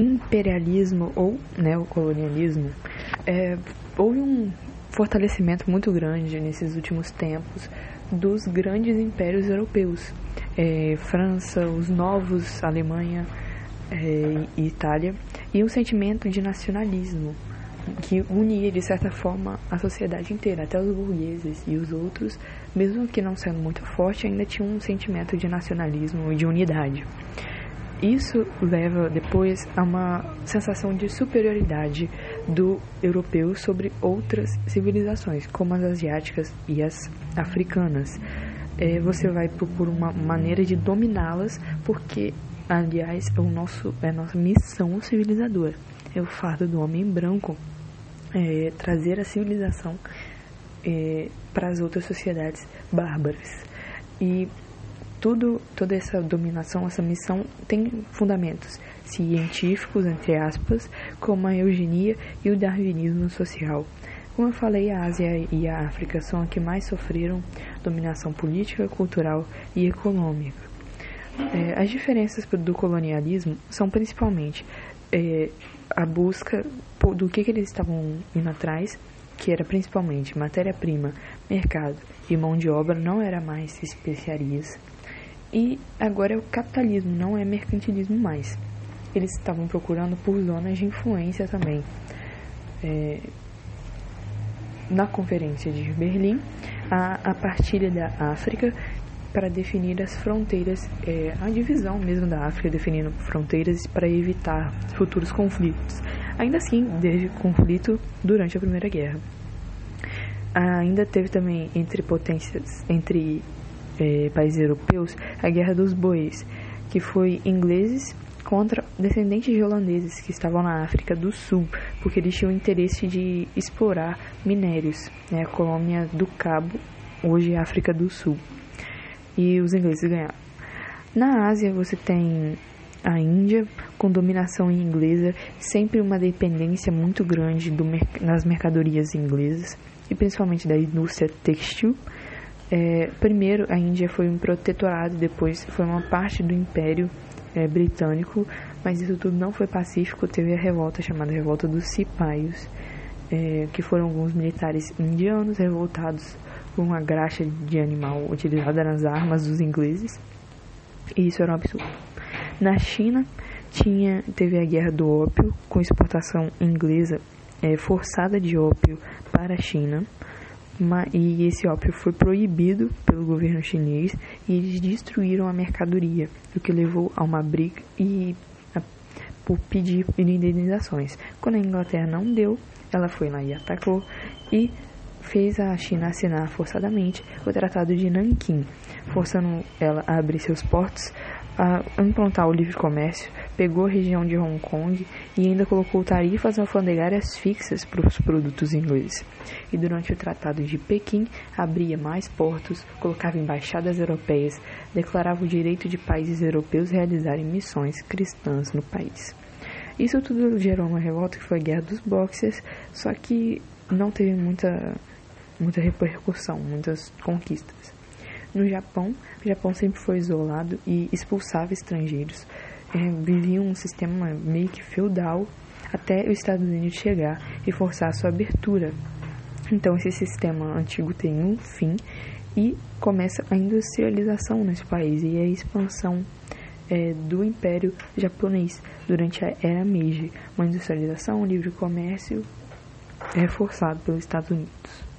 imperialismo ou neocolonialismo, é, houve um fortalecimento muito grande nesses últimos tempos dos grandes impérios europeus. É, França, os novos, Alemanha é, e Itália, e um sentimento de nacionalismo que unia de certa forma a sociedade inteira, até os burgueses e os outros, mesmo que não sendo muito forte, ainda tinham um sentimento de nacionalismo e de unidade. Isso leva depois a uma sensação de superioridade do europeu sobre outras civilizações, como as asiáticas e as africanas. É, você vai propor uma maneira de dominá-las, porque, aliás, é, o nosso, é a nossa missão civilizadora. É o fardo do homem branco é, trazer a civilização é, para as outras sociedades bárbaras. E tudo, toda essa dominação, essa missão tem fundamentos científicos, entre aspas, como a eugenia e o darwinismo social. Como eu falei, a Ásia e a África são as que mais sofreram dominação política, cultural e econômica. É, as diferenças do colonialismo são principalmente é, a busca do que, que eles estavam indo atrás, que era principalmente matéria-prima, mercado e mão de obra, não era mais especiarias. E agora é o capitalismo, não é mercantilismo mais. Eles estavam procurando por zonas de influência também. É, na Conferência de Berlim, a, a partilha da África para definir as fronteiras, é, a divisão mesmo da África, definindo fronteiras para evitar futuros conflitos. Ainda assim, desde conflito durante a Primeira Guerra. Ainda teve também entre potências, entre é, países europeus, a Guerra dos Bois, que foi ingleses contra descendentes de holandeses que estavam na África do Sul, porque eles tinham interesse de explorar minérios, né, a colônia do Cabo, hoje África do Sul. E os ingleses ganharam. Na Ásia você tem a Índia, com dominação inglesa, sempre uma dependência muito grande do, nas mercadorias inglesas, e principalmente da indústria textil. É, primeiro, a Índia foi um protetorado, depois foi uma parte do Império é, Britânico, mas isso tudo não foi pacífico. Teve a revolta chamada Revolta dos Cipaios, é, que foram alguns militares indianos revoltados por uma graxa de animal utilizada nas armas dos ingleses, e isso era um absurdo. Na China, tinha, teve a Guerra do Ópio, com exportação inglesa é, forçada de ópio para a China e esse ópio foi proibido pelo governo chinês e eles destruíram a mercadoria, o que levou a uma briga e a, por pedir indenizações. Quando a Inglaterra não deu, ela foi lá e atacou e fez a China assinar forçadamente o Tratado de Nanquim, forçando ela a abrir seus portos a implantar o livre comércio, pegou a região de Hong Kong e ainda colocou tarifas alfandegárias fixas para os produtos ingleses. E durante o Tratado de Pequim, abria mais portos, colocava embaixadas europeias, declarava o direito de países europeus realizarem missões cristãs no país. Isso tudo gerou uma revolta que foi a Guerra dos Boxers, só que não teve muita, muita repercussão, muitas conquistas. No Japão, o Japão sempre foi isolado e expulsava estrangeiros. É, vivia um sistema meio que feudal até os Estados Unidos chegar e forçar a sua abertura. Então esse sistema antigo tem um fim e começa a industrialização nesse país e a expansão é, do Império Japonês durante a Era Meiji, uma industrialização, um livre comércio reforçado pelos Estados Unidos.